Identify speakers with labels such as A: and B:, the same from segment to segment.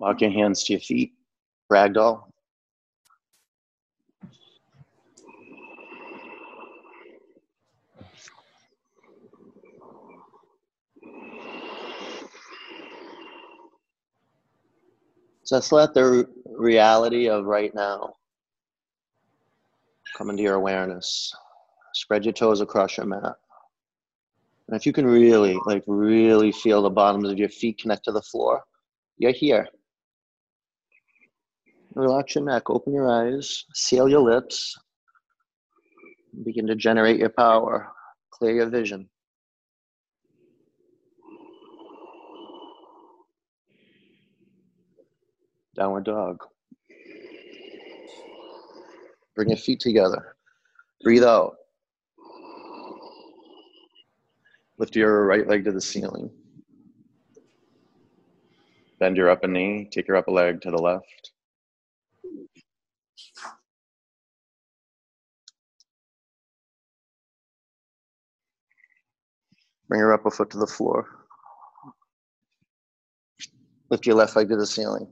A: Walk your hands to your feet. Ragdoll. Just let the reality of right now come into your awareness. Spread your toes across your mat. And if you can really, like, really feel the bottoms of your feet connect to the floor, you're here. Relax your neck, open your eyes, seal your lips, begin to generate your power, clear your vision. Downward dog. Bring your feet together. Breathe out. Lift your right leg to the ceiling. Bend your upper knee. Take your upper leg to the left. Bring your upper foot to the floor. Lift your left leg to the ceiling.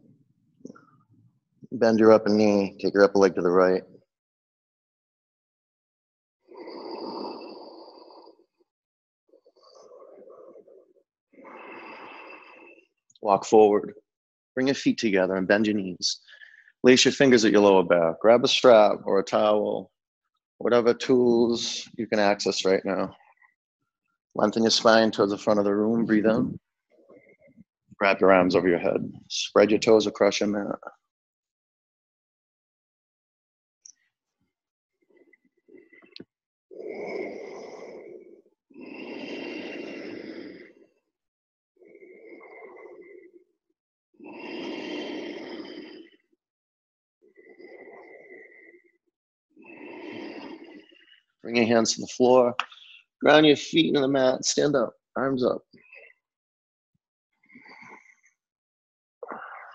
A: Bend your upper knee. Take your upper leg to the right. Walk forward. Bring your feet together and bend your knees. Lace your fingers at your lower back. Grab a strap or a towel, whatever tools you can access right now. Lengthen your spine towards the front of the room. Breathe in. Wrap your arms over your head. Spread your toes across your mat. Hands to the floor. Ground your feet into the mat. Stand up. Arms up.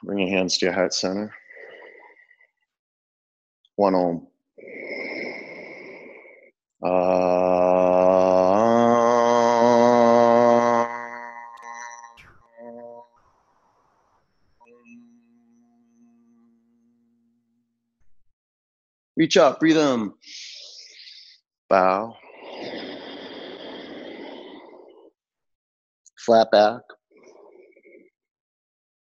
A: Bring your hands to your heart center. One om. Reach up, breathe in. Bow. Flat back.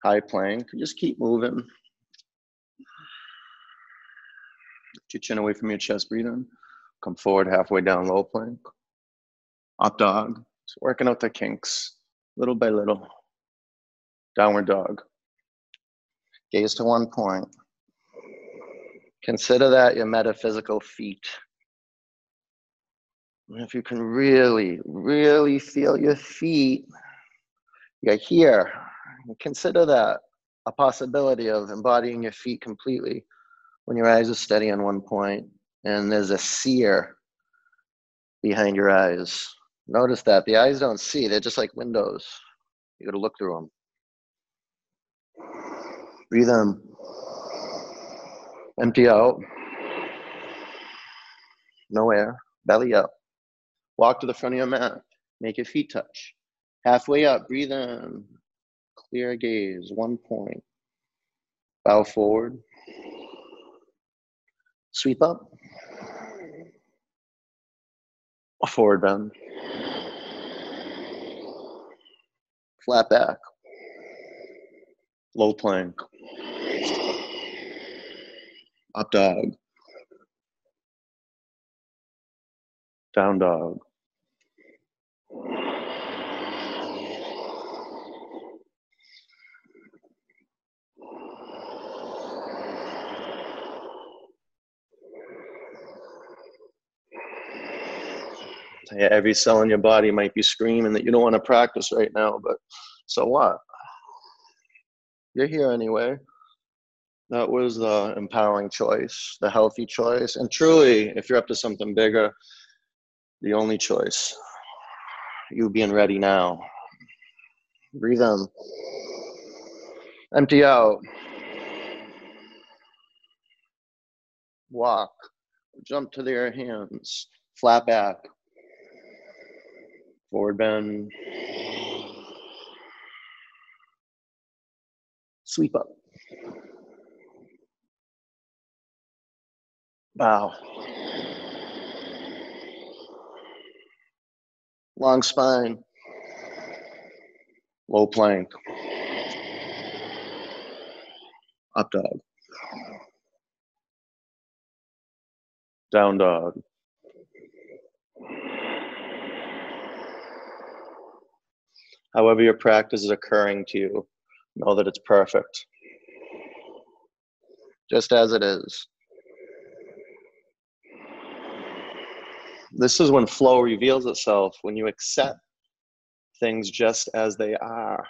A: High plank. Just keep moving. Lift your chin away from your chest, breathe in. Come forward halfway down, low plank. Up dog. Just working out the kinks little by little. Downward dog. Gaze to one point. Consider that your metaphysical feet. And if you can really, really feel your feet, you're here. Consider that a possibility of embodying your feet completely when your eyes are steady on one point and there's a seer behind your eyes. Notice that the eyes don't see, they're just like windows. You gotta look through them. Breathe in. Empty out. No air. Belly up. Walk to the front of your mat. Make your feet touch. Halfway up, breathe in. Clear gaze, one point. Bow forward. Sweep up. Forward bend. Flat back. Low plank. Up dog. Down dog. Yeah, every cell in your body might be screaming that you don't want to practice right now, but so what? You're here anyway. That was the empowering choice, the healthy choice. And truly, if you're up to something bigger, the only choice. You being ready now. Breathe in. Empty out. Walk. Jump to their hands. Flat back. Forward bend. Sweep up. Bow. Long spine. Low plank. Up dog. Down dog. However, your practice is occurring to you, know that it's perfect. Just as it is. This is when flow reveals itself, when you accept things just as they are.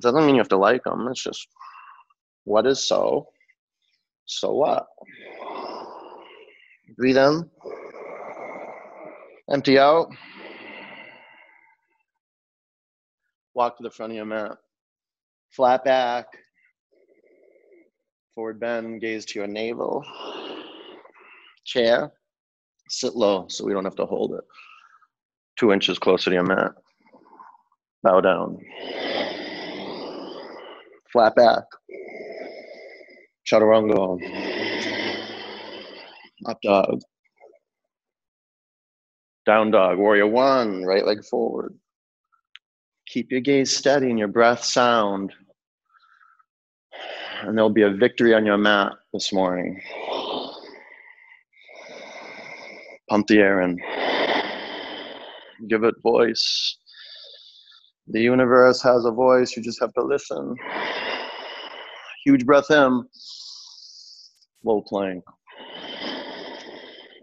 A: Doesn't mean you have to like them, it's just what is so, so what? Breathe in, empty out, walk to the front of your mat, flat back, forward bend, gaze to your navel, chair, sit low so we don't have to hold it. Two inches closer to your mat, bow down, flat back, chaturanga, up dog, down dog, warrior one, right leg forward. Keep your gaze steady and your breath sound. And there'll be a victory on your mat this morning. Pump the air in. Give it voice. The universe has a voice, you just have to listen. Huge breath in. Low plank.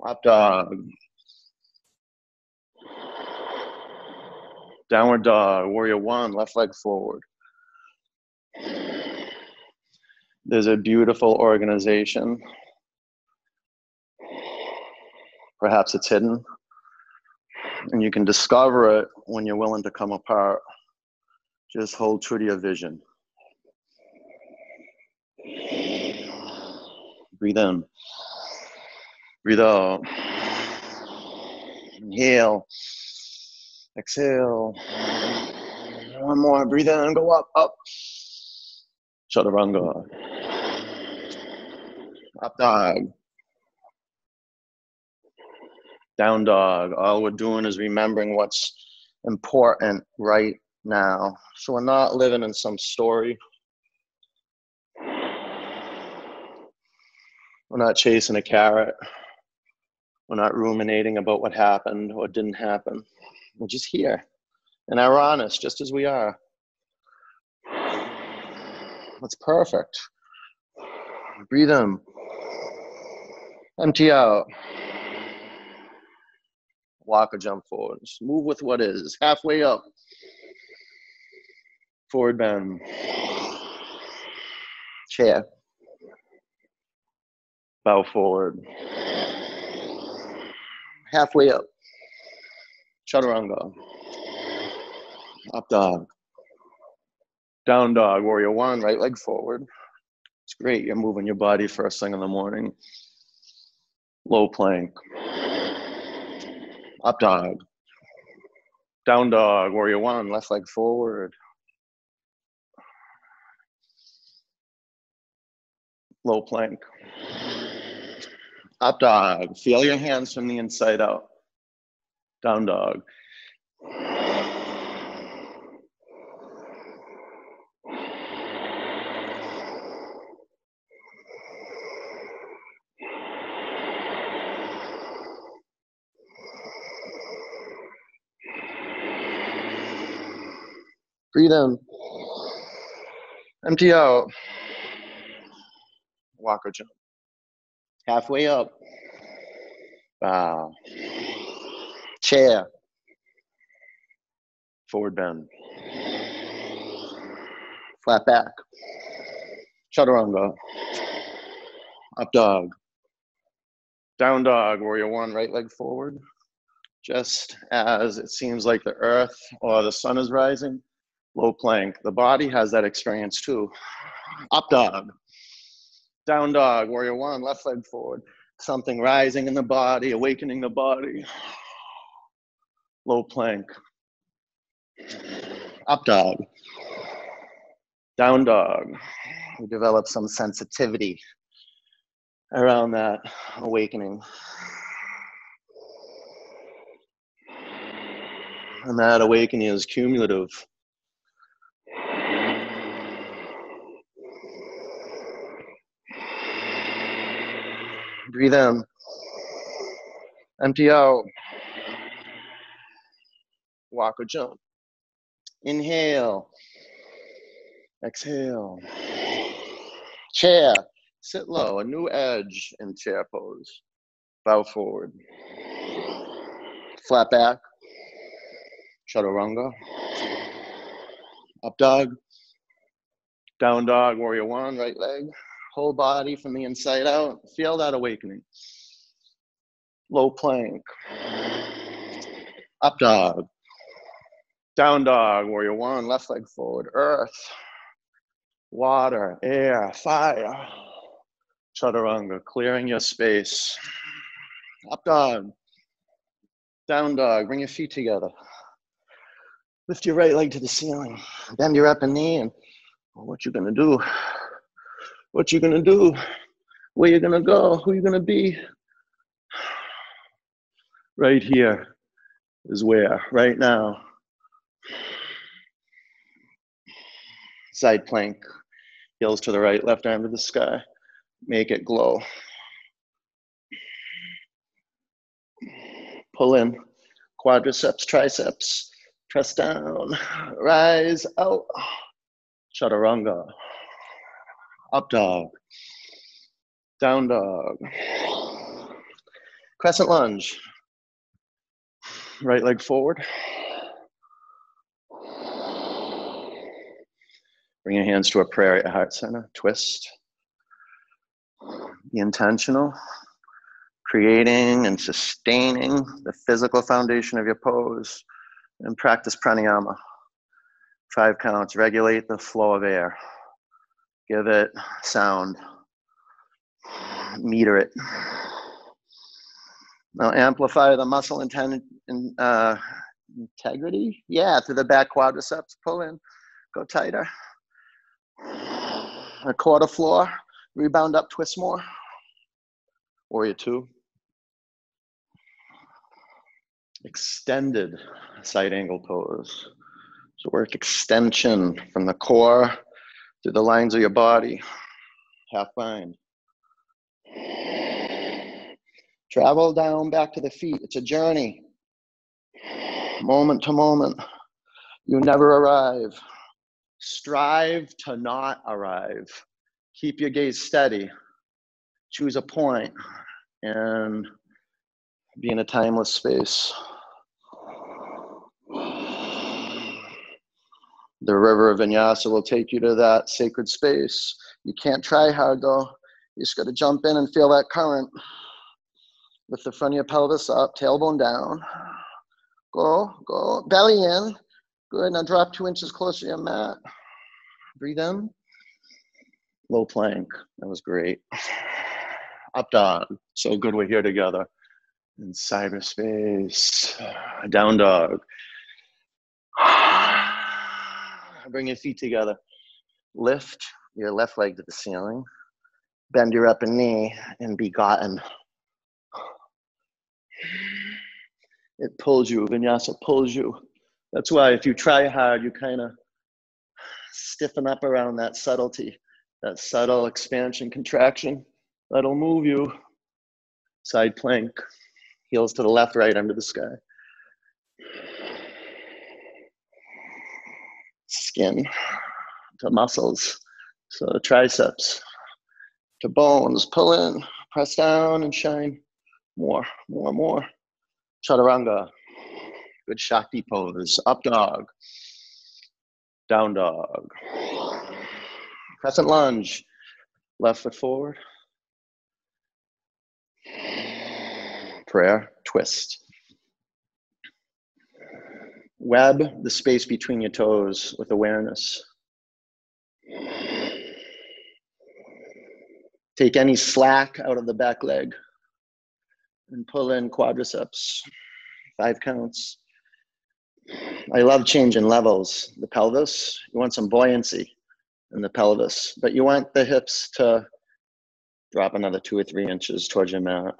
A: Up dog. Downward dog, warrior one, left leg forward. There's a beautiful organization. Perhaps it's hidden. And you can discover it when you're willing to come apart. Just hold true to your vision. Breathe in. Breathe out. Inhale. Exhale. One more. Breathe in. Go up, up. Chaturanga. Up dog. Down dog. All we're doing is remembering what's important right now. So we're not living in some story. We're not chasing a carrot. We're not ruminating about what happened or didn't happen. We're just here. And are honest, just as we are. That's perfect. Breathe in. Empty out. Walk or jump forward. Just move with what is. Halfway up. Forward bend. Chair. Bow forward. Halfway up. Chaturanga. Up dog. Down dog, warrior one, right leg forward. It's great. You're moving your body first thing in the morning. Low plank. Up dog. Down dog, warrior one, left leg forward. Low plank. Up dog. Feel your hands from the inside out. Down dog. Breathe in. Empty out. Walk or jump. Halfway up. Bow. Chair. Forward bend. Flat back. Chaturanga. Up dog. Down dog, warrior one, right leg forward. Just as it seems like the earth or the sun is rising, low plank. The body has that experience too. Up dog. Down dog, warrior one, left leg forward. Something rising in the body, awakening the body. Low plank. Up dog. Down dog. We develop some sensitivity around that awakening. And that awakening is cumulative. Breathe in. Empty out. Walk or jump. Inhale. Exhale. Chair. Sit low. A new edge in chair pose. Bow forward. Flat back. Chaturanga. Up dog. Down dog, warrior one, right leg. Whole body from the inside out. Feel that awakening. Low plank. Up dog. Down dog, warrior one, left leg forward. Earth. Water, air, fire. Chaturanga, clearing your space. Up dog. Down dog, bring your feet together. Lift your right leg to the ceiling. Bend your upper knee and what you gonna do? What you gonna do? Where you gonna go? Who you gonna be? Right here is where, right now. Side plank, heels to the right, left arm to the sky. Make it glow. Pull in, quadriceps, triceps, Press down, rise out, chaturanga, up dog, down dog, crescent lunge, right leg forward. Bring your hands to a prayer at heart center, twist. Be intentional, creating and sustaining the physical foundation of your pose and practice pranayama. Five counts, regulate the flow of air. Give it sound. Meter it. Now amplify the muscle inten- in, uh, integrity. Yeah, through the back quadriceps. Pull in. Go tighter. A quarter floor. Rebound up, twist more. Warrior two. extended side angle pose. So work extension from the core to the lines of your body, half bind. Travel down back to the feet. It's a journey, moment to moment. You never arrive. Strive to not arrive. Keep your gaze steady. Choose a point and be in a timeless space. The river of vinyasa will take you to that sacred space. You can't try hard though. You just got to jump in and feel that current. With the front of your pelvis up, tailbone down. Go, go, belly in. Good. Now drop two inches closer to your mat. Breathe in. Low plank. That was great. Up dog. So good we're here together in cyberspace. Down dog. Bring your feet together. Lift your left leg to the ceiling. Bend your upper knee and be gotten. It pulls you. Vinyasa pulls you. That's why if you try hard, you kind of stiffen up around that subtlety, that subtle expansion, contraction. That'll move you. Side plank. Heels to the left, right, under the sky. skin to muscles. So the triceps to bones, pull in, press down and shine. More, more, more. Chaturanga. Good Shakti pose. Up dog. Down dog. Crescent lunge. Left foot forward. Prayer, twist. Web the space between your toes with awareness. Take any slack out of the back leg and pull in quadriceps. Five counts. I love changing levels. The pelvis, you want some buoyancy in the pelvis, but you want the hips to drop another two or three inches towards your mat.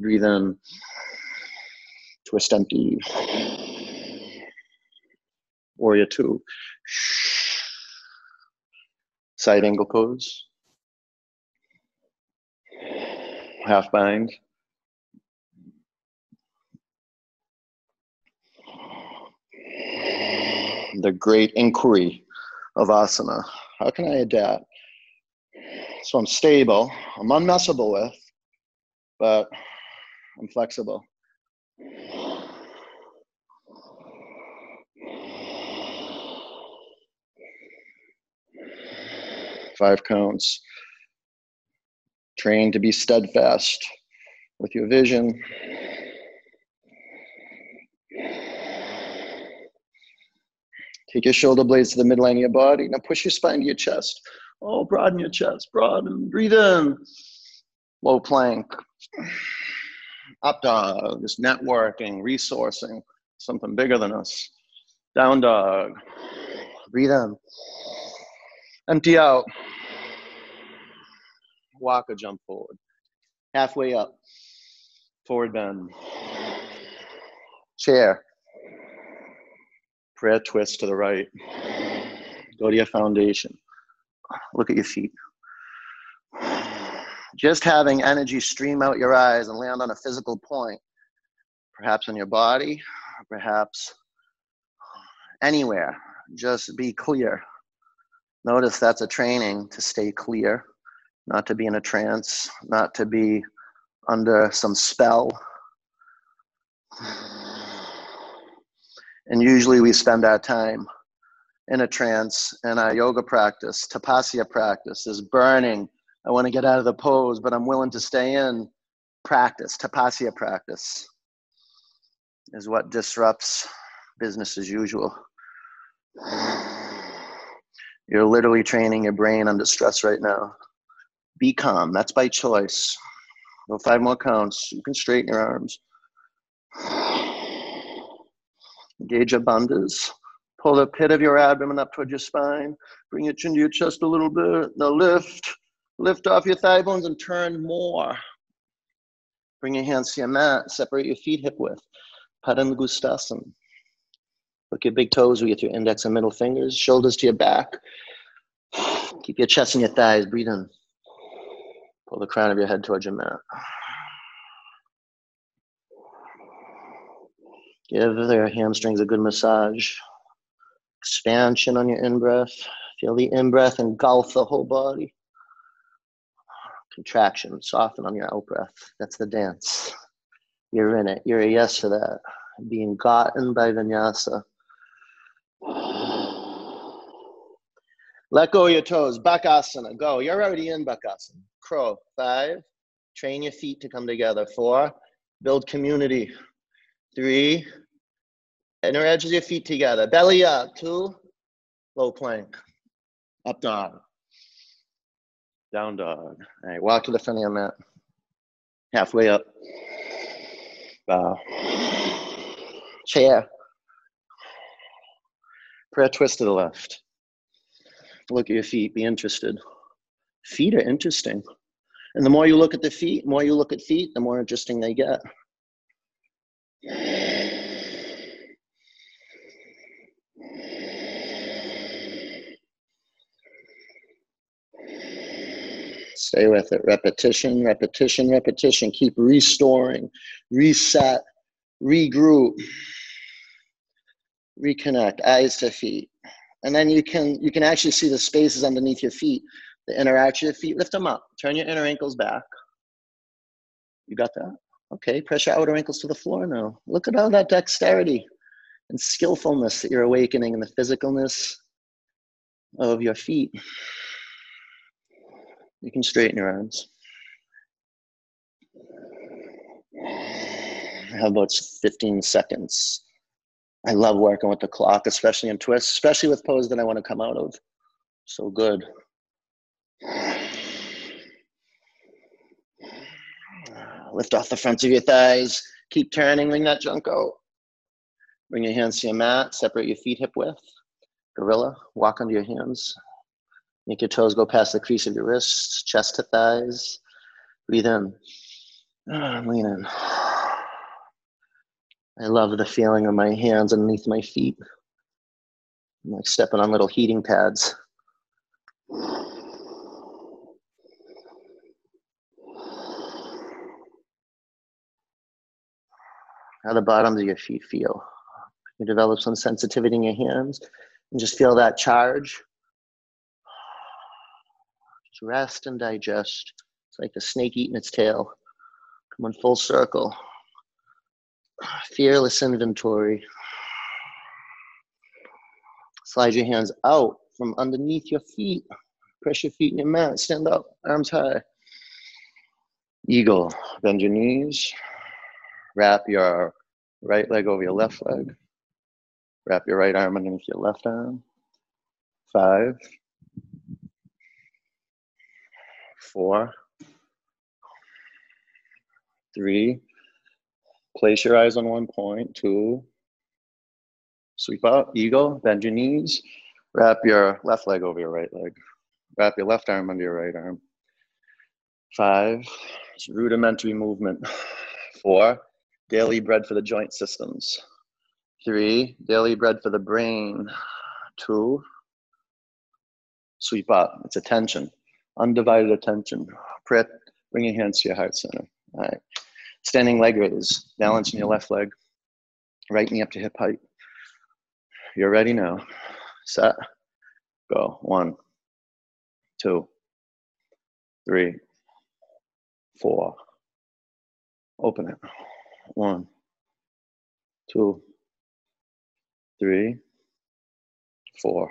A: Breathe in, twist empty. Warrior two. Side angle pose. Half bind. The great inquiry of asana. How can I adapt? So I'm stable, I'm unmessable with, but I'm flexible. Five counts. Train to be steadfast with your vision. Take your shoulder blades to the midline of your body. Now push your spine to your chest. Oh, broaden your chest, broaden. Breathe in. Low plank. Up dog, just networking, resourcing, something bigger than us. Down dog. Breathe in. Empty out. Walk or jump forward. Halfway up. Forward bend. Chair. Prayer twist to the right. Go to your foundation. Look at your feet. Just having energy stream out your eyes and land on a physical point, perhaps on your body, perhaps anywhere. Just be clear. Notice that's a training to stay clear, not to be in a trance, not to be under some spell. And usually we spend our time in a trance and our yoga practice, tapasya practice is burning. I want to get out of the pose, but I'm willing to stay in practice. Tapasya practice is what disrupts business as usual. You're literally training your brain under stress right now. Be calm. That's by choice. Go five more counts. You can straighten your arms. Engage your bandhas. Pull the pit of your abdomen up towards your spine. Bring it into your chest a little bit. Now lift. Lift off your thigh bones and turn more. Bring your hands to your mat. Separate your feet hip width. Padangustasana. Look at your big toes with your index and middle fingers. Shoulders to your back. Keep your chest and your thighs. Breathe in. Pull the crown of your head towards your mat. Give their hamstrings a good massage. Expansion on your in breath. Feel the in breath engulf the whole body. Contraction, soften on your out breath. That's the dance. You're in it. You're a yes to that. Being gotten by vinyasa. Let go of your toes. Bakasana. Go. You're already in Bakasana. Crow. Five. Train your feet to come together. Four. Build community. Three. Inner edge of your feet together. Belly up. Two. Low plank. Up dog. Down dog. All right. Walk to the front of your mat. Halfway up. Bow. Chair. Prayer twist to the left. Look at your feet. Be interested. Feet are interesting. And the more you look at the feet, the more you look at feet, the more interesting they get. Stay with it. Repetition, repetition, repetition. Keep restoring, reset, regroup, reconnect, eyes to feet. And then you can you can actually see the spaces underneath your feet, the interaction of your feet. Lift them up. Turn your inner ankles back. You got that? Okay, press your outer ankles to the floor now. Look at all that dexterity and skillfulness that you're awakening in the physicalness of your feet. You can straighten your arms. How about 15 seconds? I love working with the clock, especially in twists, especially with pose that I want to come out of. So good. Lift off the fronts of your thighs. Keep turning, ring that junk out. Bring your hands to your mat. Separate your feet hip width. Gorilla. Walk under your hands. Make your toes go past the crease of your wrists, chest to thighs. Breathe in. Ah, lean in. I love the feeling of my hands underneath my feet. I'm like stepping on little heating pads. How the bottoms of your feet feel. You develop some sensitivity in your hands and just feel that charge. Just rest and digest. It's like a snake eating its tail. Come on, full circle. Fearless inventory. Slide your hands out from underneath your feet. Press your feet in your mat. Stand up, arms high. Eagle. Bend your knees. Wrap your right leg over your left leg. Wrap your right arm underneath your left arm. Five, four, three. Place your eyes on one point. Two. Sweep up, eagle, bend your knees. Wrap your left leg over your right leg. Wrap your left arm under your right arm. Five, it's rudimentary movement. Four, daily bread for the joint systems. Three, daily bread for the brain. Two, sweep up. It's attention, undivided attention. Prit, bring your hands to your heart center. All right. Standing leg raise, balance in your left leg, right knee up to hip height. You're ready now. Set, go. One, two, three, four. Open it. One, two, three, four.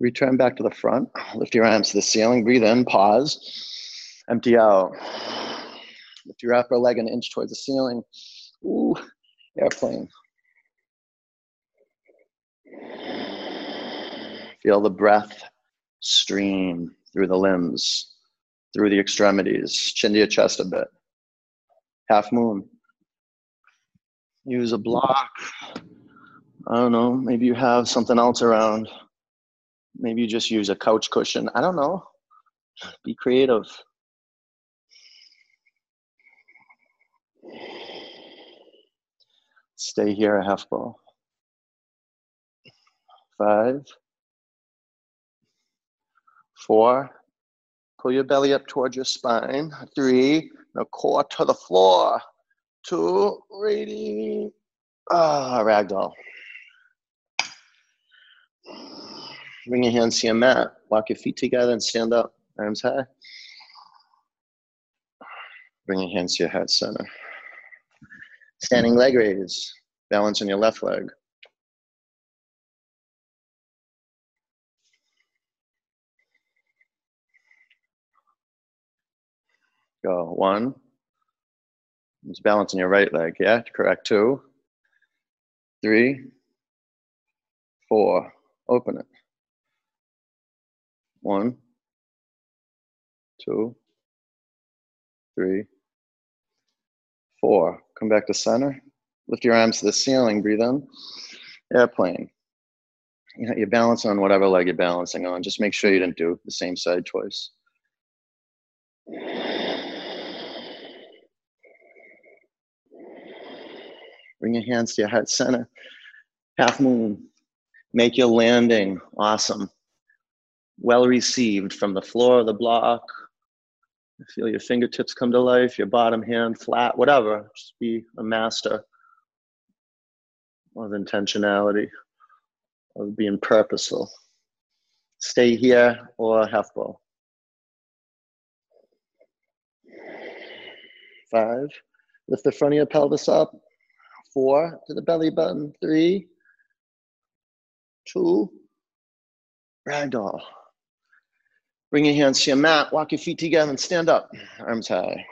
A: Return back to the front. Lift your arms to the ceiling. Breathe in, pause. Empty out. Lift your upper leg an inch towards the ceiling. Ooh, airplane. Feel the breath stream through the limbs, through the extremities, chin to your chest a bit. Half moon. Use a block. I don't know. Maybe you have something else around. Maybe you just use a couch cushion. I don't know. Be creative. Stay here a half bow. Five, four, pull your belly up towards your spine. Three, now core to the floor. Two, ready. Ah, ragdoll. Bring your hands to your mat. Walk your feet together and stand up. Arms high. Bring your hands to your head center. Standing leg raise. Balance on your left leg. Go. One. It's balance on your right leg. Yeah, correct. Two, three, four. Open it. One. Two. Three. Four. Come back to center. Lift your arms to the ceiling. Breathe in. Airplane. You know, you balance on whatever leg you're balancing on. Just make sure you didn't do the same side twice. Bring your hands to your heart center. Half moon. Make your landing awesome. Well received from the floor of the block. Feel your fingertips come to life, your bottom hand flat, whatever. Just be a master of intentionality, of being purposeful. Stay here or half bow. Five. Lift the front of your pelvis up. Four to the belly button. Three, two, ragdoll. Bring your hands to your mat. Walk your feet together and stand up. Arms high.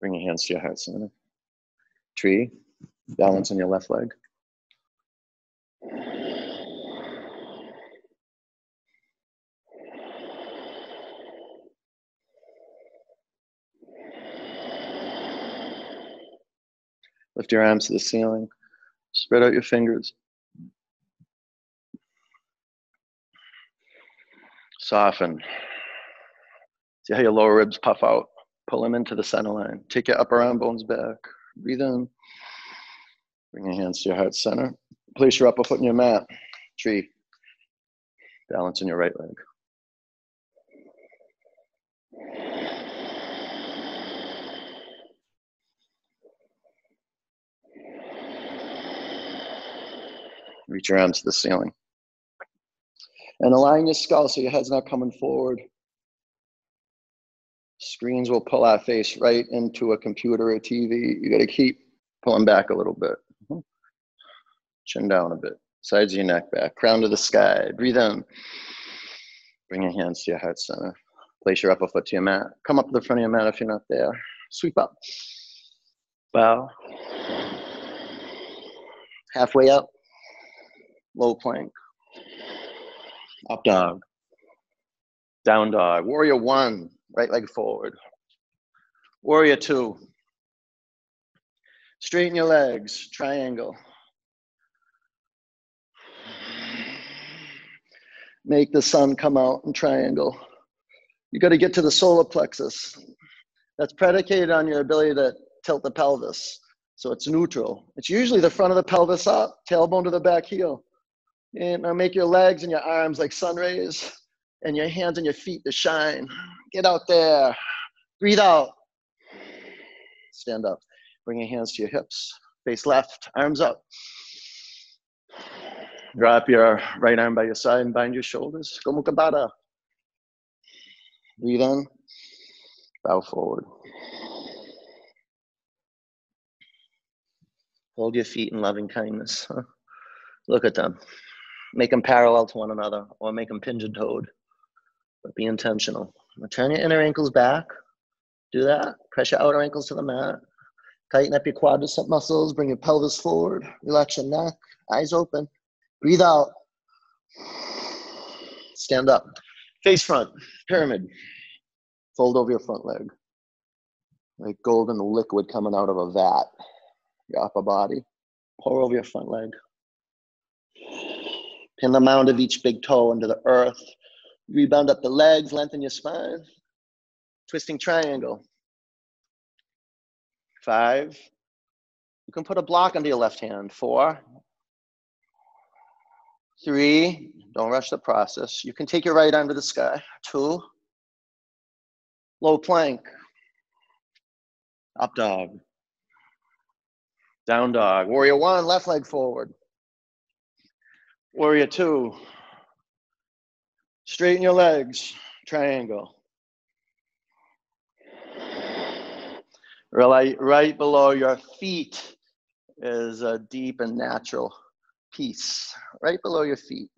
A: Bring your hands to your heart center. Tree. Balance on your left leg. Lift your arms to the ceiling. Spread out your fingers. Soften. See how your lower ribs puff out. Pull them into the center line. Take your upper arm bones back. Breathe in. Bring your hands to your heart center. Place your upper foot in your mat. Tree. Balance in your right leg. Reach your arms to the ceiling. And align your skull so your head's not coming forward. Screens will pull our face right into a computer or TV. You got to keep pulling back a little bit. Mm-hmm. Chin down a bit. Sides of your neck back. Crown to the sky. Breathe in. Bring your hands to your heart center. Place your upper foot to your mat. Come up to the front of your mat if you're not there. Sweep up. Bow. Halfway up. Low plank. Up dog. Down dog. Warrior one. Right leg forward. Warrior two. Straighten your legs. Triangle. Make the sun come out in triangle. You got to get to the solar plexus. That's predicated on your ability to tilt the pelvis. So it's neutral. It's usually the front of the pelvis up, tailbone to the back heel. And now make your legs and your arms like sun rays and your hands and your feet to shine. Get out there. Breathe out. Stand up. Bring your hands to your hips. Face left, arms up. Drop your right arm by your side and bind your shoulders. Go Mukha Baddha. Breathe in. Bow forward. Hold your feet in loving kindness. Look at them. Make them parallel to one another or make them pigeon toed. But be intentional. Turn your inner ankles back. Do that. Press your outer ankles to the mat. Tighten up your quadricep muscles. Bring your pelvis forward. Relax your neck. Eyes open. Breathe out. Stand up. Face front. Pyramid. Fold over your front leg. Like golden liquid coming out of a vat. Your upper body. Pour over your front leg. Pin the mound of each big toe into the earth. Rebound up the legs, lengthen your spine. Twisting triangle. Five. You can put a block under your left hand. Four. Three. Don't rush the process. You can take your right arm to the sky. Two. Low plank. Up dog. Down dog. Warrior one, left leg forward. Warrior two. Straighten your legs. Triangle. Right, right below your feet is a deep and natural peace. Right below your feet.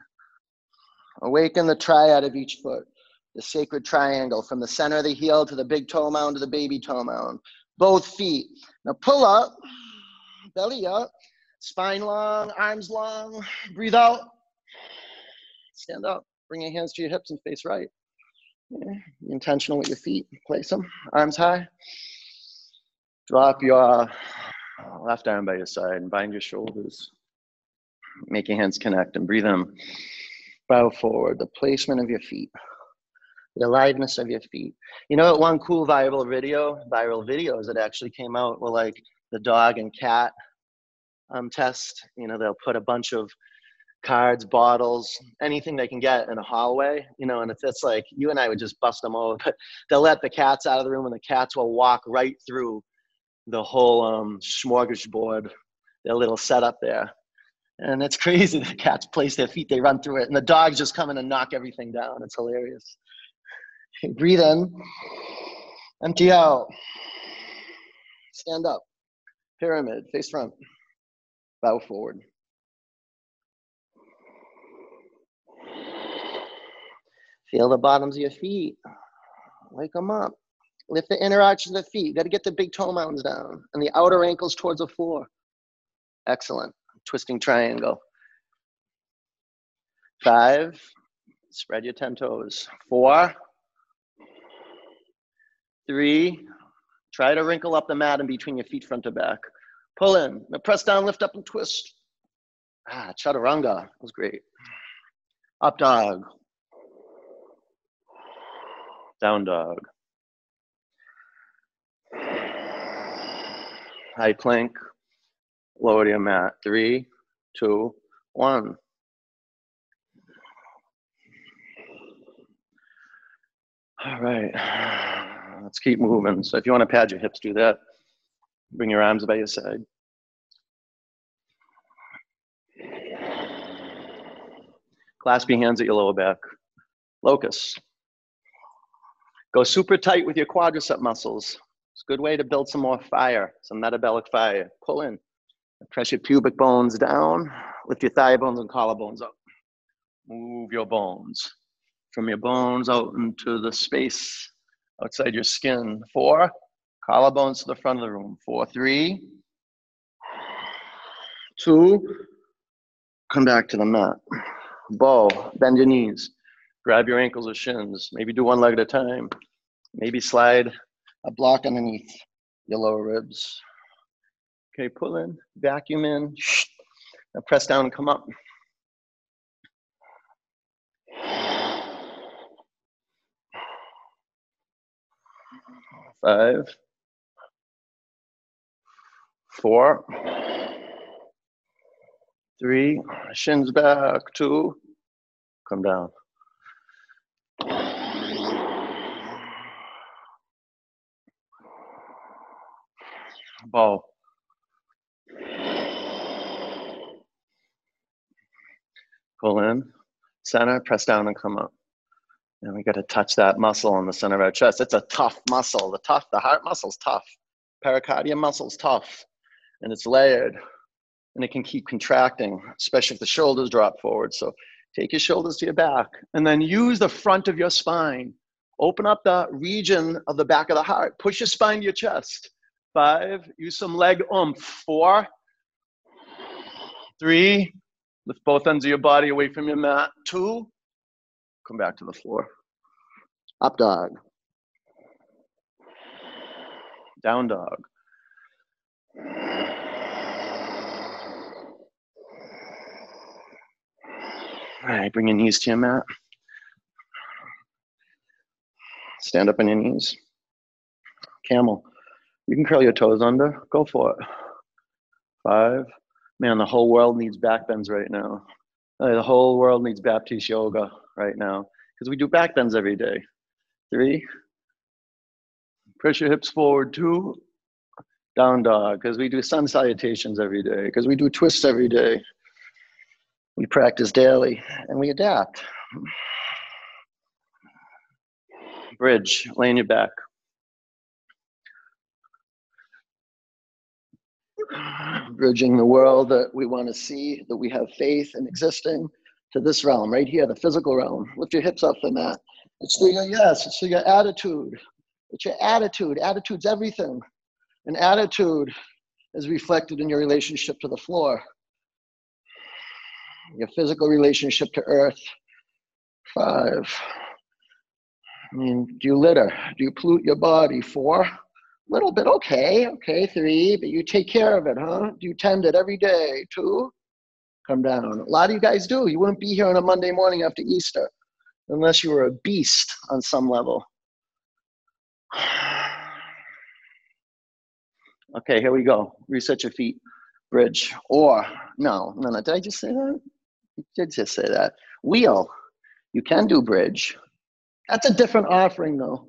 A: Awaken the triad of each foot, the sacred triangle from the center of the heel to the big toe mound to the baby toe mound. Both feet. Now pull up, belly up, spine long, arms long. Breathe out. Stand up. Bring your hands to your hips and face right. Intentional with your feet. Place them. Arms high. Drop your left arm by your side and bind your shoulders. Make your hands connect and breathe in. Bow forward. The placement of your feet. The aliveness of your feet. You know? One cool viral video, viral videos that actually came out were like the dog and cat um, test. You know, they'll put a bunch of cards, bottles, anything they can get in a hallway, you know, and if it's like you and I would just bust them over, but they'll let the cats out of the room and the cats will walk right through the whole um, smorgasbord, their little setup there. And it's crazy. The cats place their feet, they run through it, and the dogs just come in and knock everything down. It's hilarious. Breathe in, empty out, stand up, pyramid, face front, bow forward. Feel the bottoms of your feet. Wake them up. Lift the inner arches of the feet. Got to get the big toe mounds down and the outer ankles towards the floor. Excellent. Twisting triangle. Five. Spread your 10 toes. Four. Three. Try to wrinkle up the mat in between your feet front to back. Pull in. Now press down, lift up, and twist. Ah, chaturanga. That was great. Up dog. Down dog. High plank. Lower to your mat. Three, two, one. All right, let's keep moving. So if you want to pad your hips, do that. Bring your arms by your side. Clasp your hands at your lower back. Locust. Go super tight with your quadricep muscles. It's a good way to build some more fire, some metabolic fire. Pull in. Press your pubic bones down. Lift your thigh bones and collarbones up. Move your bones from your bones out into the space outside your skin. Four, collarbones to the front of the room. Four, three, two, come back to the mat. Bow, bend your knees. Grab your ankles or shins. Maybe do one leg at a time. Maybe slide a block underneath your lower ribs. Okay, pull in, vacuum in, now press down and come up. Five, four, three, shins back, two, come down. Bow. Pull in, center, press down and come up. And we got to touch that muscle in the center of our chest. It's a tough muscle. The tough, the heart muscle's tough. Pericardium muscle's tough, and it's layered, and it can keep contracting, especially if the shoulders drop forward. So take your shoulders to your back, and then use the front of your spine. Open up the region of the back of the heart. Push your spine to your chest. Five. Use some leg oomph. Four. Three. Lift both ends of your body away from your mat. Two come back to the floor. Up dog. Down dog. All right, bring your knees to your mat. Stand up on your knees. Camel. You can curl your toes under. Go for it. Five. Man, the whole world needs back bends right now. The whole world needs Baptiste yoga right now because we do back bends every day. Three, push your hips forward. Two, down dog because we do sun salutations every day because we do twists every day. We practice daily and we adapt. Bridge, laying your back. Bridging the world that we want to see, that we have faith in existing, to this realm right here, the physical realm. Lift your hips up from that. It's through your yes, it's through your attitude. It's your attitude. Attitude's everything. An attitude is reflected in your relationship to the floor, your physical relationship to earth. Five. I mean, do you litter? Do you pollute your body? Four. A little bit, okay, okay. Three, but you take care of it, huh? Do you tend it every day? Two come down. A lot of you guys do. You wouldn't be here on a Monday morning after Easter unless you were a beast on some level. Okay, here we go. Reset your feet. Bridge. Or, no, no, no. Did I just say that? Did just say that. Wheel. You can do bridge. That's a different offering, though.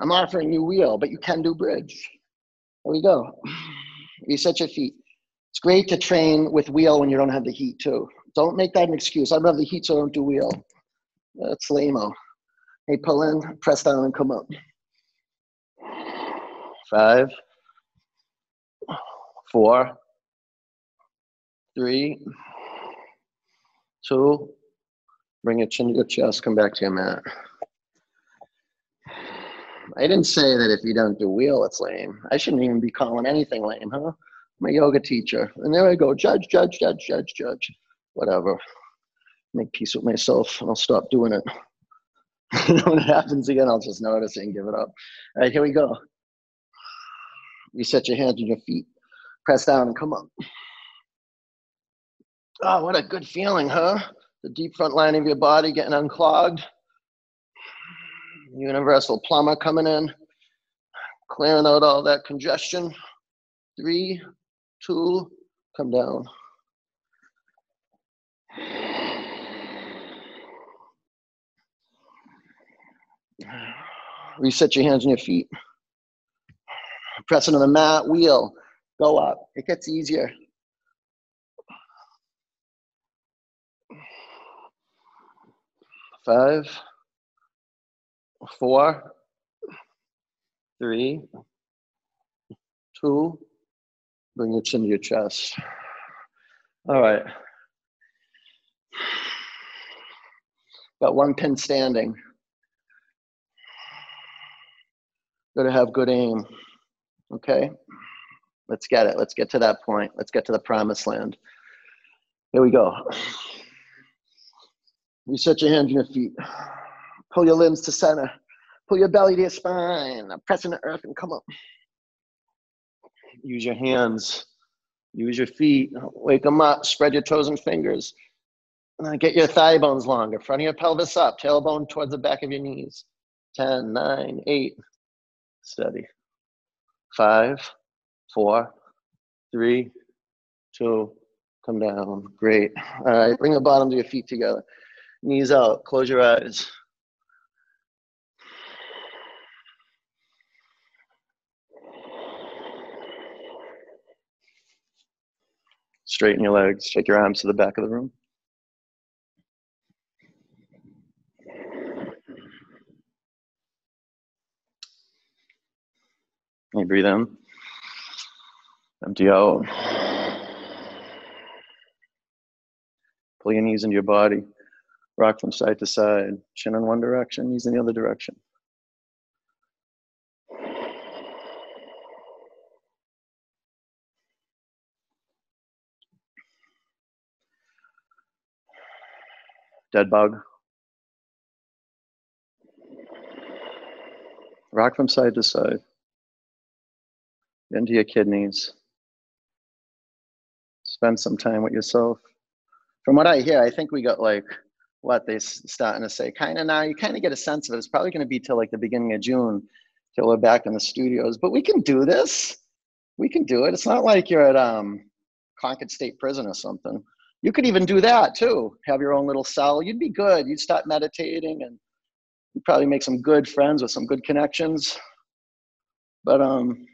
A: I'm offering you wheel, but you can do bridge. There we go. Reset your feet. It's great to train with wheel when you don't have the heat too. Don't make that an excuse. I don't have the heat, so I don't do wheel. That's lame Hey, pull in, press down, and come up. Five, four, three, two. Bring your chin to your chest. Come back to your mat. I didn't say that if you don't do wheel, it's lame. I shouldn't even be calling anything lame, huh? my yoga teacher. And there I go, judge, judge, judge, judge, judge. Whatever. Make peace with myself and I'll stop doing it. when it happens again, I'll just notice it and give it up. All right, here we go. You set your hands on your feet. Press down and come up. Oh, what a good feeling, huh? The deep front line of your body getting unclogged. Universal plumber coming in, clearing out all that congestion. Three, two, come down. Reset your hands and your feet. Press into the mat, wheel, go up. It gets easier. Five, four, three, two, bring your chin to your chest. All right. Got one pin standing. Got to have good aim. Okay? Let's get it. Let's get to that point. Let's get to the promised land. Here we go. Reset your hands and your feet. Pull your limbs to center. Pull your belly to your spine. Press into earth and come up. Use your hands. Use your feet. Wake them up. Spread your toes and fingers. Get your thigh bones longer. Front of your pelvis up. Tailbone towards the back of your knees. 10, 9, 8. Steady. Five, four, three, two, come down. Great. All right, bring the bottom of your feet together. Knees out, close your eyes. Straighten your legs, take your arms to the back of the room. You breathe in, empty out. Pull your knees into your body. Rock from side to side. Chin in one direction, knees in the other direction. Dead bug. Rock from side to side. Into your kidneys. Spend some time with yourself. From what I hear, I think we got like what they're starting to say kind of now you kind of get a sense of it. It's probably going to be till like the beginning of june till we're back in the studios. But we can do this. We can do it. It's not like you're at um concord state prison or something. You could even do that too. Have your own little cell. You'd be good. You'd start meditating and you'd probably make some good friends with some good connections. But um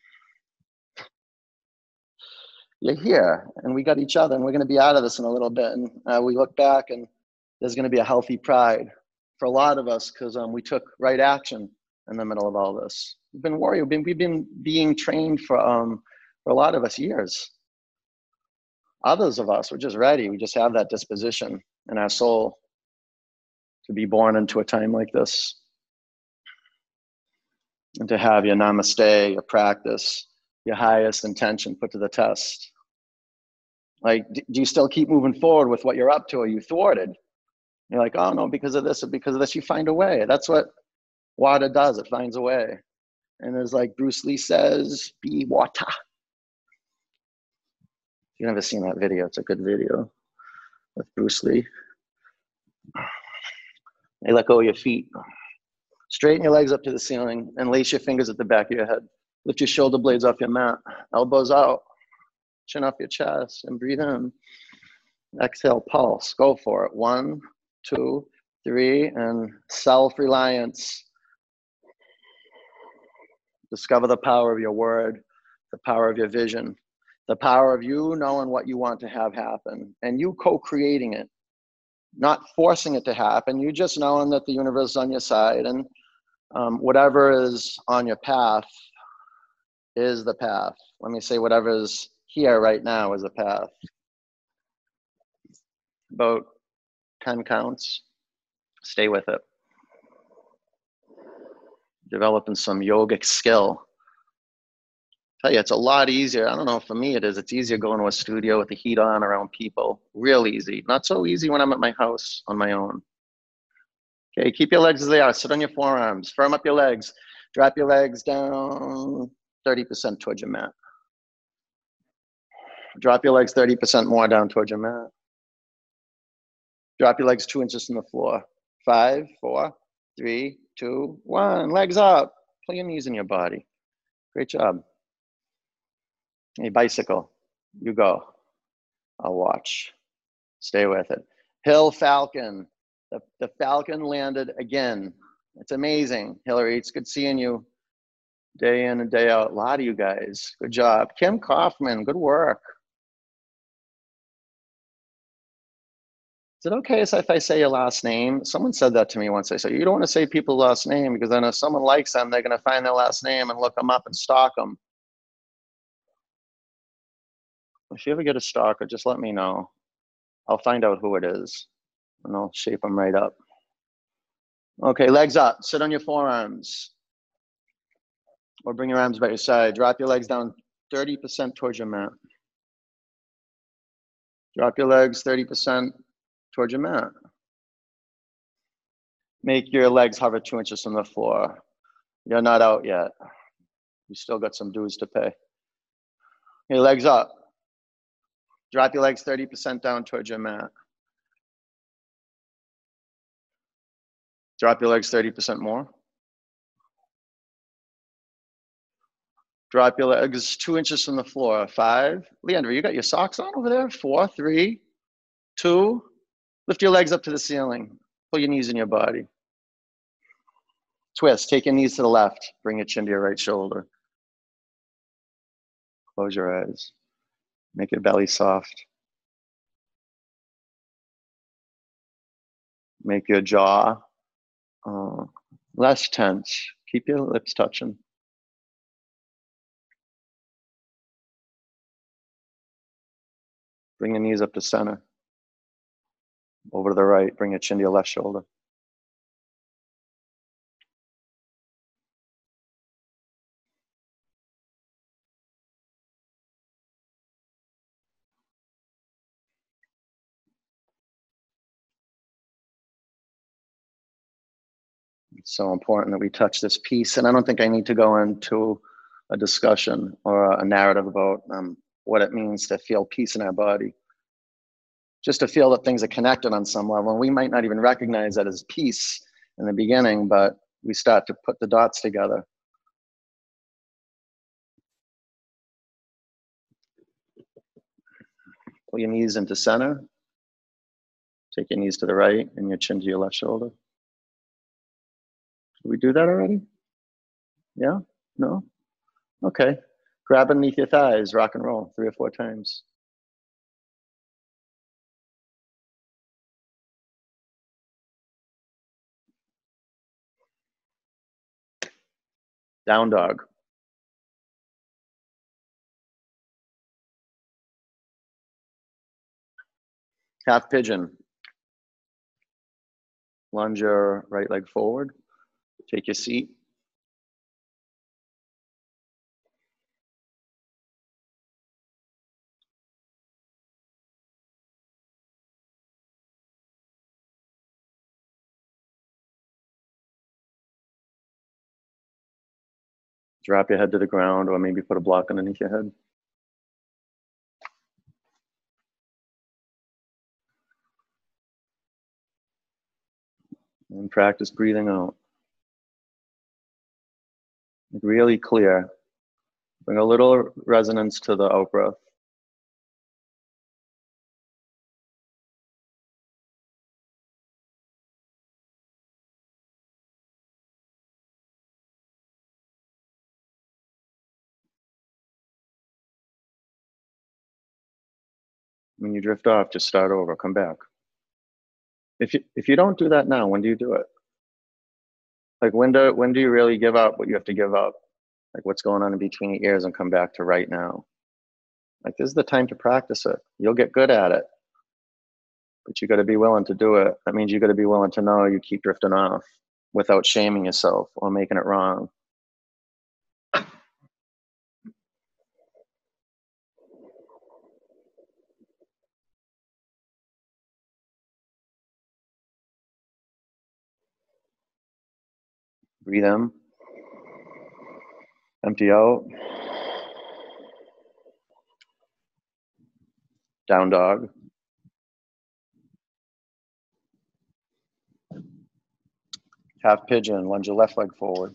A: you're here and we got each other and we're going to be out of this in a little bit. And uh, we look back and there's going to be a healthy pride for a lot of us because um, we took right action in the middle of all this. We've been worried. We've been, we've been being trained for, um, for a lot of us years. Others of us, we're just ready. We just have that disposition in our soul to be born into a time like this and to have your namaste, your practice, your highest intention put to the test. Like, do you still keep moving forward with what you're up to? Are you thwarted? You're like, oh no, because of this or because of this, you find a way. That's what water does. It finds a way. And as like Bruce Lee says, be water. You've never seen that video, it's a good video with Bruce Lee. Let go of your feet. Straighten your legs up to the ceiling and lace your fingers at the back of your head. Lift your shoulder blades off your mat. Elbows out. Chin off your chest and breathe in. Exhale, pulse. Go for it. One, two, three, and self reliance. Discover the power of your word, the power of your vision, the power of you knowing what you want to have happen, and you co creating it, not forcing it to happen. You just knowing that the universe is on your side, and um, whatever is on your path is the path. Let me say, whatever is here right now is a path. About 10 counts. Stay with it. Developing some yogic skill. I tell you, it's a lot easier. I don't know, for me it is. It's easier going to a studio with the heat on around people. Real easy. Not so easy when I'm at my house on my own. Okay, keep your legs as they are. Sit on your forearms. Firm up your legs. Drop your legs down 30% towards your mat. Drop your legs 30% more down towards your mat. Drop your legs two inches from the floor. Five, four, three, two, one. Legs up. Pull your knees in your body. Great job. Hey, bicycle. You go. I'll watch. Stay with it. Hill Falcon. The, the Falcon landed again. It's amazing, Hillary. It's good seeing you day in and day out. A lot of you guys. Good job. Kim Kaufman, good work. Is it okay if I say your last name? Someone said that to me once. They said, you don't want to say people's last name because then if someone likes them, they're going to find their last name and look them up and stalk them. If you ever get a stalker, just let me know. I'll find out who it is and I'll shape them right up. Okay, legs up. Sit on your forearms or bring your arms by your side. Drop your legs down 30% towards your mat. Drop your legs 30% towards your mat. Make your legs hover two inches from the floor. You're not out yet. You still got some dues to pay. Your legs up. Drop your legs 30% down towards your mat. Drop your legs 30% more. Drop your legs two inches from the floor. Five. Leandra, you got your socks on over there? Four, three, two, Lift your legs up to the ceiling. Pull your knees in your body. Twist. Take your knees to the left. Bring your chin to your right shoulder. Close your eyes. Make your belly soft. Make your jaw uh, less tense. Keep your lips touching. Bring your knees up to center. Over to the right, bring your chin to your left shoulder. It's so important that we touch this piece. And I don't think I need to go into a discussion or a narrative about um, what it means to feel peace in our body just to feel that things are connected on some level. And we might not even recognize that as peace in the beginning, but we start to put the dots together. Pull your knees into center. Take your knees to the right and your chin to your left shoulder. Did we do that already? Yeah? No? Okay. Grab underneath your thighs, rock and roll three or four times. Down dog. Half pigeon. Lunge your right leg forward. Take your seat. Drop your head to the ground or maybe put a block underneath your head. And practice breathing out. Really clear. Bring a little resonance to the out breath. When you drift off, just start over, come back. If you, if you don't do that now, when do you do it? Like when do, when do you really give up what you have to give up? Like what's going on in between your ears and come back to right now? Like this is the time to practice it. You'll get good at it. But you got to be willing to do it. That means you got to be willing to know you keep drifting off without shaming yourself or making it wrong. Breathe in. Empty out. Down dog. Half pigeon, lunge your left leg forward.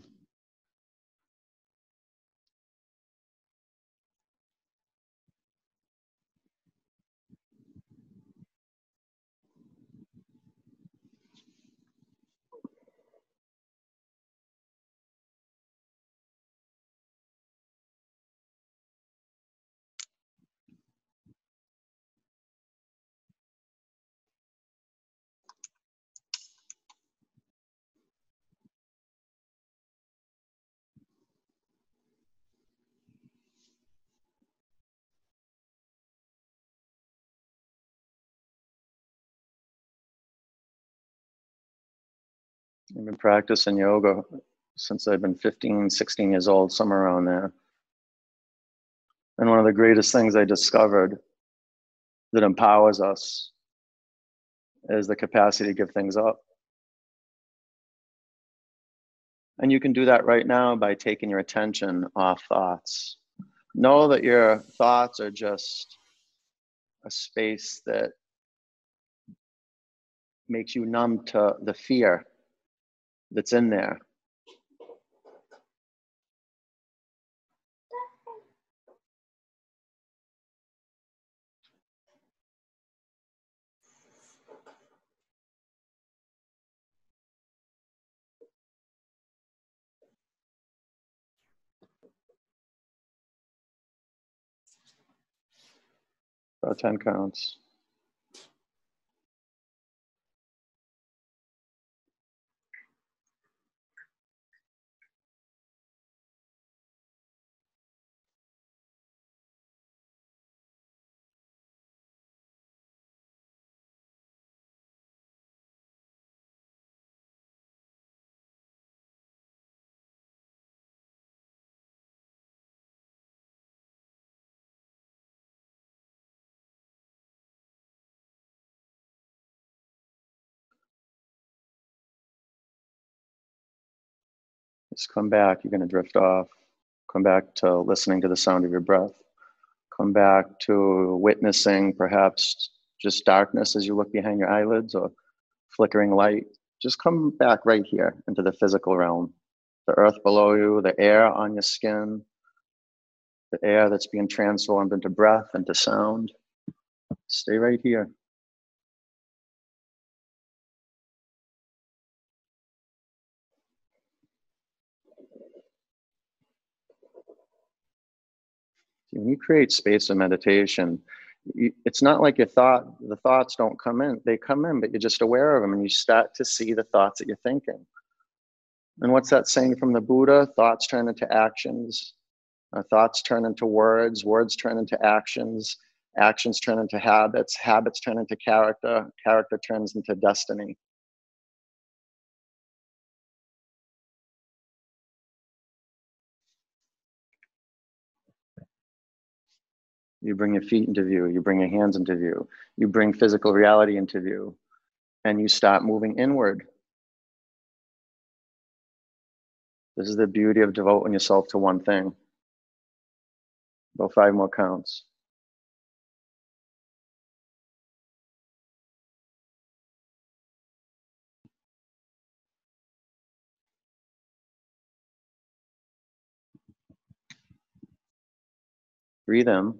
A: I've been practicing yoga since I've been 15, 16 years old, somewhere around there. And one of the greatest things I discovered that empowers us is the capacity to give things up. And you can do that right now by taking your attention off thoughts. Know that your thoughts are just a space that makes you numb to the fear that's in there. About 10 counts. Just come back. You're going to drift off. Come back to listening to the sound of your breath. Come back to witnessing perhaps just darkness as you look behind your eyelids or flickering light. Just come back right here into the physical realm. The earth below you, the air on your skin, the air that's being transformed into breath, into sound. Stay right here. When you create space of meditation, you, it's not like your thought, the thoughts don't come in. They come in, but you're just aware of them and you start to see the thoughts that you're thinking. And what's that saying from the Buddha? Thoughts turn into actions, uh, thoughts turn into words, words turn into actions, actions turn into habits, habits turn into character, character turns into destiny. You bring your feet into view, you bring your hands into view, you bring physical reality into view, and you start moving inward. This is the beauty of devoting yourself to one thing. About five more counts. Breathe in.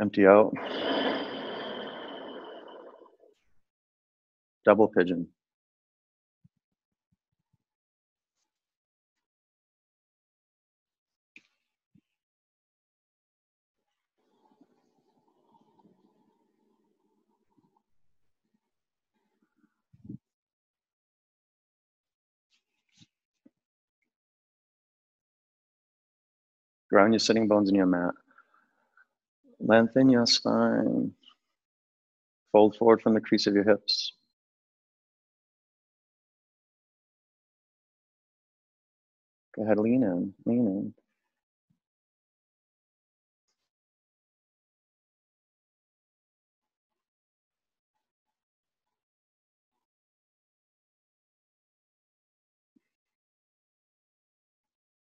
A: Empty out. Double pigeon. Ground your sitting bones in your mat. Lengthen your spine. Fold forward from the crease of your hips. Go ahead, lean in, lean in.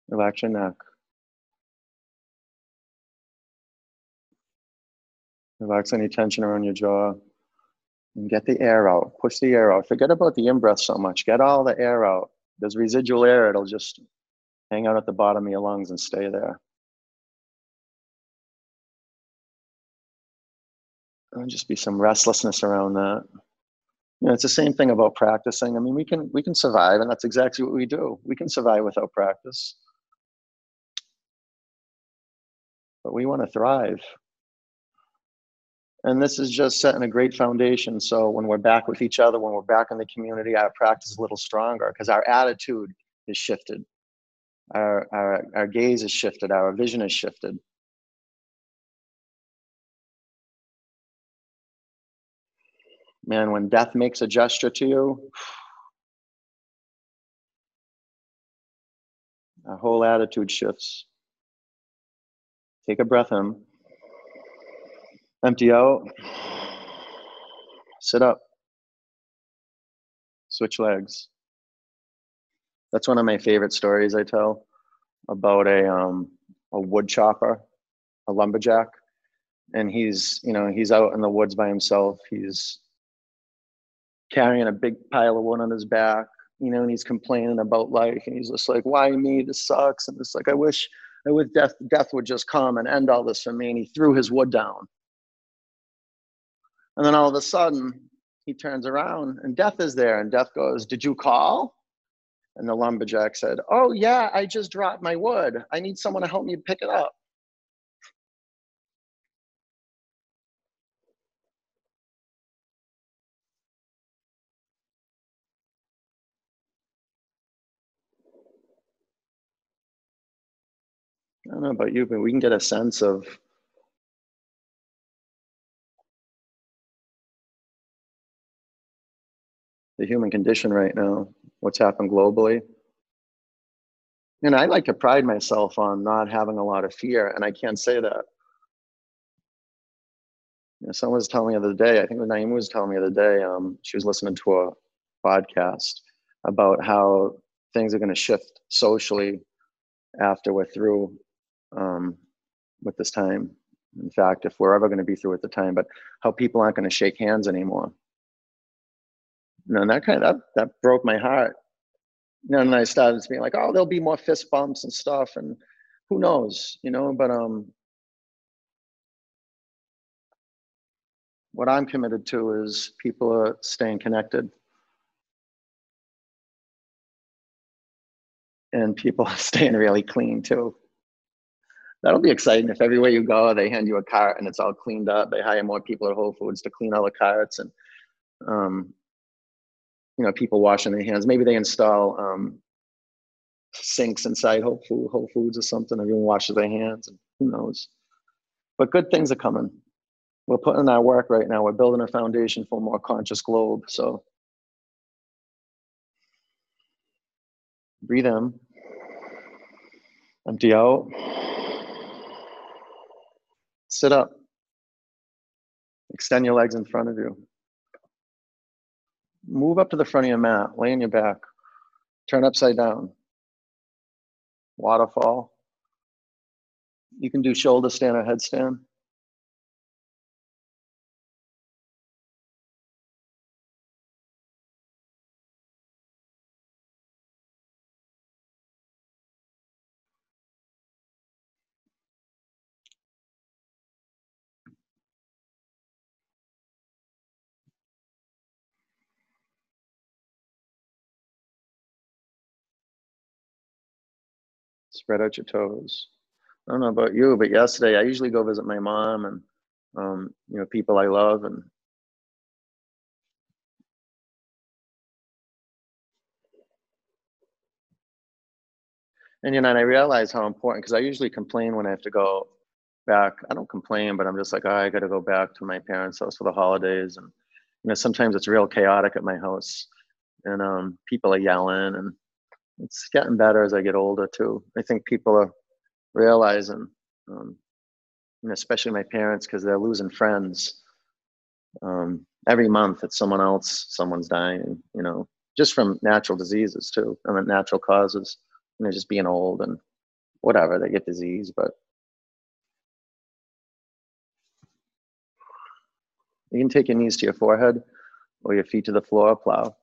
A: Relax your neck. Relax any tension around your jaw. And get the air out. Push the air out. Forget about the in breath so much. Get all the air out. There's residual air, it'll just hang out at the bottom of your lungs and stay there. There'll just be some restlessness around that. You know, it's the same thing about practicing. I mean, we can we can survive, and that's exactly what we do. We can survive without practice. But we want to thrive. And this is just setting a great foundation. So when we're back with each other, when we're back in the community, our practice is a little stronger because our attitude is shifted. Our, our, our gaze is shifted. Our vision is shifted. Man, when death makes a gesture to you, our whole attitude shifts. Take a breath in. Empty out. Sit up. Switch legs. That's one of my favorite stories I tell about a um, a wood chopper, a lumberjack, and he's you know he's out in the woods by himself. He's carrying a big pile of wood on his back, you know, and he's complaining about life, and he's just like, "Why me? This sucks." And it's like, I wish, I wish death, death would just come and end all this for me. And he threw his wood down, and then all of a sudden, he turns around and death is there. And death goes, Did you call? And the lumberjack said, Oh, yeah, I just dropped my wood. I need someone to help me pick it up. I don't know about you, but we can get a sense of the human condition right now, what's happened globally. And I like to pride myself on not having a lot of fear, and I can't say that. You know, someone was telling me the other day, I think Naima was telling me the other day, um, she was listening to a podcast about how things are going to shift socially after we're through um, with this time. In fact, if we're ever going to be through with the time, but how people aren't going to shake hands anymore you know, and that kind of that, that broke my heart. You know, and I started being like, oh, there'll be more fist bumps and stuff, and who knows, you know. But um, what I'm committed to is people are staying connected, and people are staying really clean too. That'll be exciting if everywhere you go, they hand you a cart and it's all cleaned up. They hire more people at Whole Foods to clean all the carts, and um, you know people washing their hands. Maybe they install um, sinks inside whole, Food, whole foods or something everyone washes their hands and who knows. But good things are coming. We're putting in our work right now. We're building a foundation for a more conscious globe so. Breathe in. Empty out. Sit up. Extend your legs in front of you move up to the front of your mat, lay on your back, turn upside down. Waterfall. You can do shoulder stand or headstand. Spread out your toes. I don't know about you, but yesterday I usually go visit my mom and um, you know people I love and and you know and I realize how important because I usually complain when I have to go back. I don't complain, but I'm just like, oh, I got to go back to my parents' house for the holidays, and you know sometimes it's real chaotic at my house, and um, people are yelling and it's getting better as I get older too. I think people are realizing, um, especially my parents, because they're losing friends. Um, every month, it's someone else, someone's dying. You know, just from natural diseases too. I mean, natural causes. You know, just being old and whatever they get disease, but You can take your knees to your forehead or your feet to the floor, plow.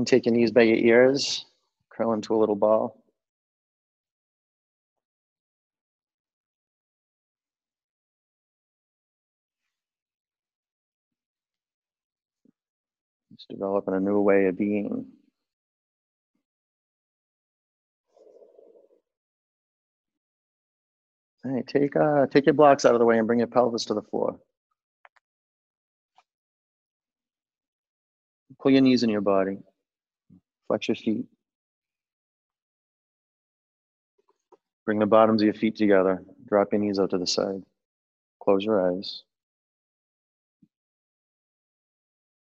A: And take your knees by your ears, curl into a little ball. Just developing a new way of being. All right, take uh, take your blocks out of the way and bring your pelvis to the floor. Pull your knees in your body. Flex your feet. Bring the bottoms of your feet together. Drop your knees out to the side. Close your eyes.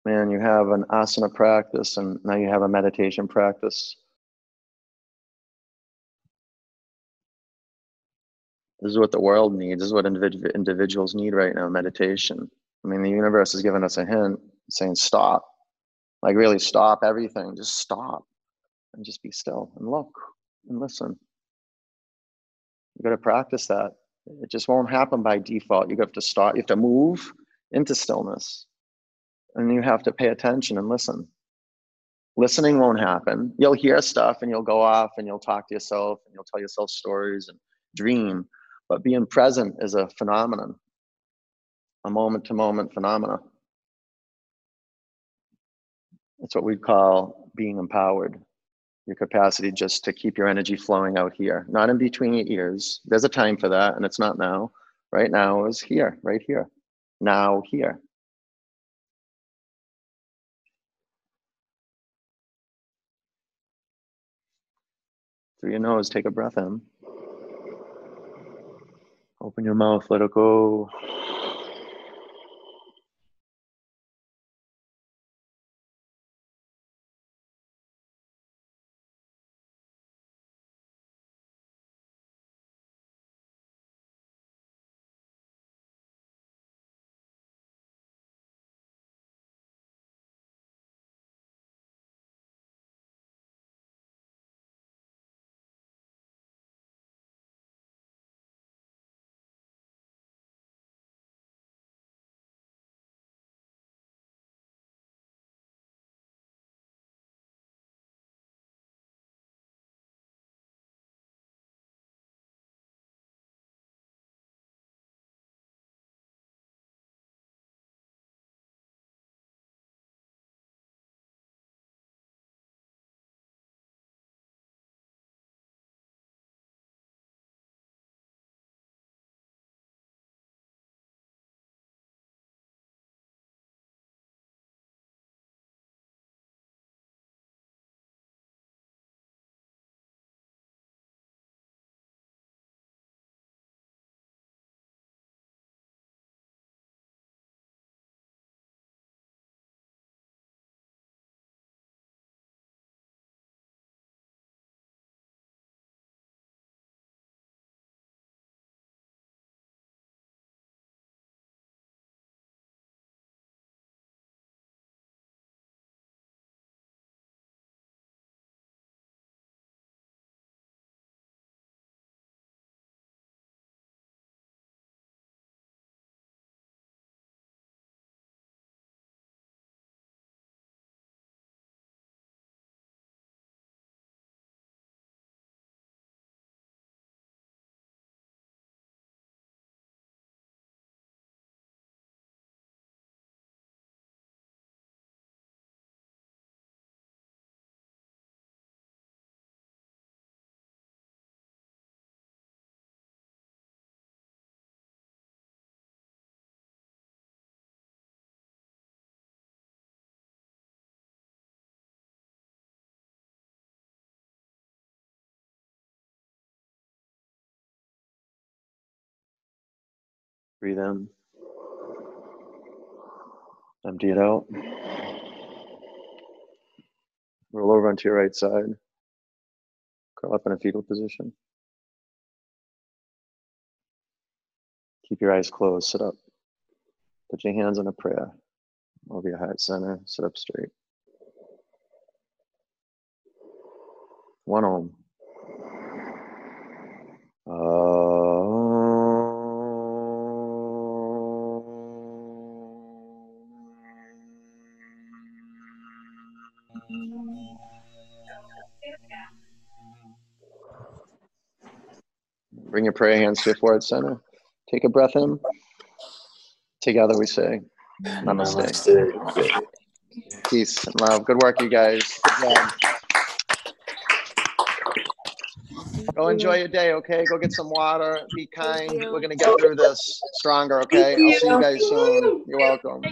A: Man, you have an asana practice and now you have a meditation practice. This is what the world needs. This is what individ- individuals need right now meditation. I mean, the universe has given us a hint saying, stop. Like, really, stop everything. Just stop and just be still and look and listen. You got to practice that. It just won't happen by default. You have to start, you have to move into stillness. And you have to pay attention and listen. Listening won't happen. You'll hear stuff and you'll go off and you'll talk to yourself and you'll tell yourself stories and dream. But being present is a phenomenon, a moment to moment phenomena. It's what we call being empowered. Your capacity just to keep your energy flowing out here, not in between your ears. There's a time for that, and it's not now. Right now is here, right here. Now, here. Through your nose, take a breath in. Open your mouth, let it go. Breathe in. Empty it out. Roll over onto your right side. Curl up in a fetal position. Keep your eyes closed. Sit up. Put your hands on a prayer over your heart center. Sit up straight. One om. Uh, Bring your prayer hands to your forehead center. Take a breath in. Together we say, Namaste. Peace and love. Good work, you guys. Good job. Go enjoy your day, okay? Go get some water. Be kind. We're going to get through this stronger, okay? I'll see you guys soon. You're welcome.